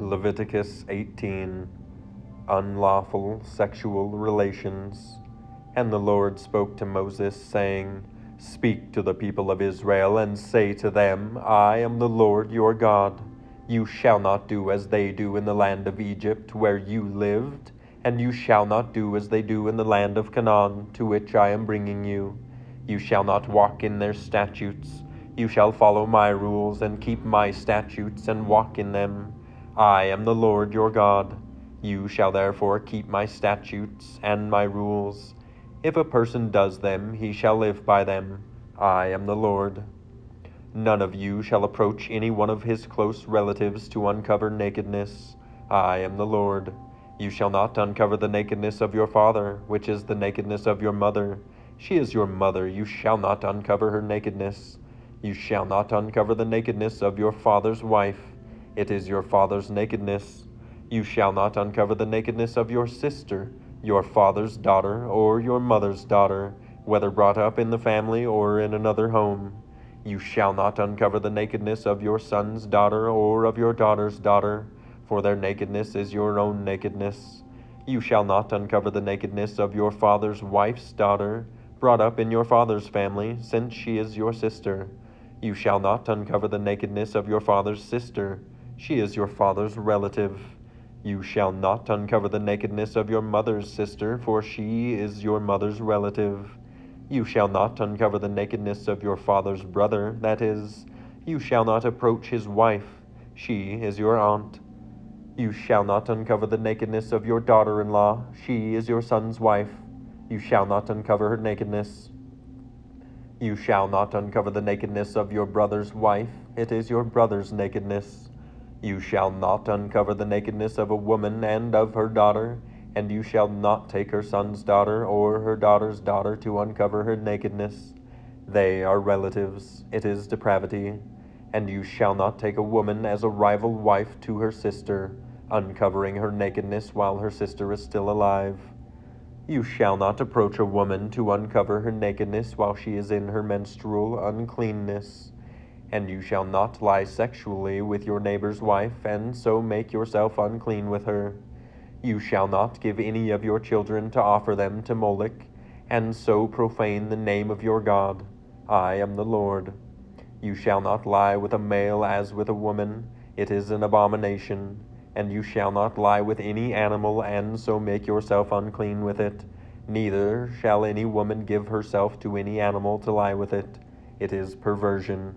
Leviticus 18 Unlawful sexual relations. And the Lord spoke to Moses, saying, Speak to the people of Israel, and say to them, I am the Lord your God. You shall not do as they do in the land of Egypt, where you lived, and you shall not do as they do in the land of Canaan, to which I am bringing you. You shall not walk in their statutes. You shall follow my rules, and keep my statutes, and walk in them. I am the Lord your God. You shall therefore keep my statutes and my rules. If a person does them, he shall live by them. I am the Lord. None of you shall approach any one of his close relatives to uncover nakedness. I am the Lord. You shall not uncover the nakedness of your father, which is the nakedness of your mother. She is your mother. You shall not uncover her nakedness. You shall not uncover the nakedness of your father's wife. It is your father's nakedness. You shall not uncover the nakedness of your sister, your father's daughter, or your mother's daughter, whether brought up in the family or in another home. You shall not uncover the nakedness of your son's daughter or of your daughter's daughter, for their nakedness is your own nakedness. You shall not uncover the nakedness of your father's wife's daughter, brought up in your father's family, since she is your sister. You shall not uncover the nakedness of your father's sister, she is your father's relative. You shall not uncover the nakedness of your mother's sister, for she is your mother's relative. You shall not uncover the nakedness of your father's brother, that is, you shall not approach his wife, she is your aunt. You shall not uncover the nakedness of your daughter in law, she is your son's wife. You shall not uncover her nakedness. You shall not uncover the nakedness of your brother's wife, it is your brother's nakedness. You shall not uncover the nakedness of a woman and of her daughter and you shall not take her son's daughter or her daughter's daughter to uncover her nakedness. They are relatives, it is depravity. And you shall not take a woman as a rival wife to her sister, uncovering her nakedness while her sister is still alive. You shall not approach a woman to uncover her nakedness while she is in her menstrual uncleanness. And you shall not lie sexually with your neighbor's wife, and so make yourself unclean with her. You shall not give any of your children to offer them to Moloch, and so profane the name of your God. I am the Lord. You shall not lie with a male as with a woman, it is an abomination. And you shall not lie with any animal, and so make yourself unclean with it. Neither shall any woman give herself to any animal to lie with it. It is perversion.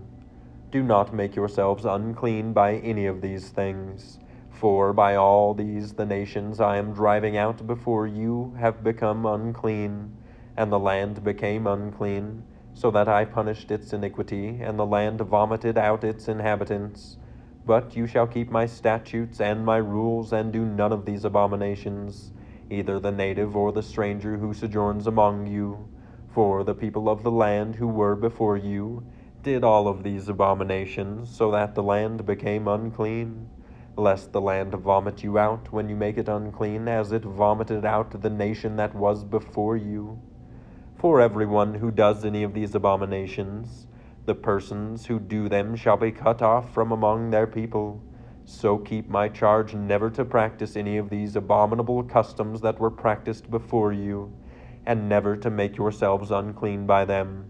Do not make yourselves unclean by any of these things. For by all these the nations I am driving out before you have become unclean, and the land became unclean, so that I punished its iniquity, and the land vomited out its inhabitants. But you shall keep my statutes and my rules, and do none of these abominations, either the native or the stranger who sojourns among you. For the people of the land who were before you did all of these abominations, so that the land became unclean lest the land vomit you out when you make it unclean, as it vomited out the nation that was before you. For everyone who does any of these abominations, the persons who do them shall be cut off from among their people. So keep my charge never to practice any of these abominable customs that were practiced before you, and never to make yourselves unclean by them.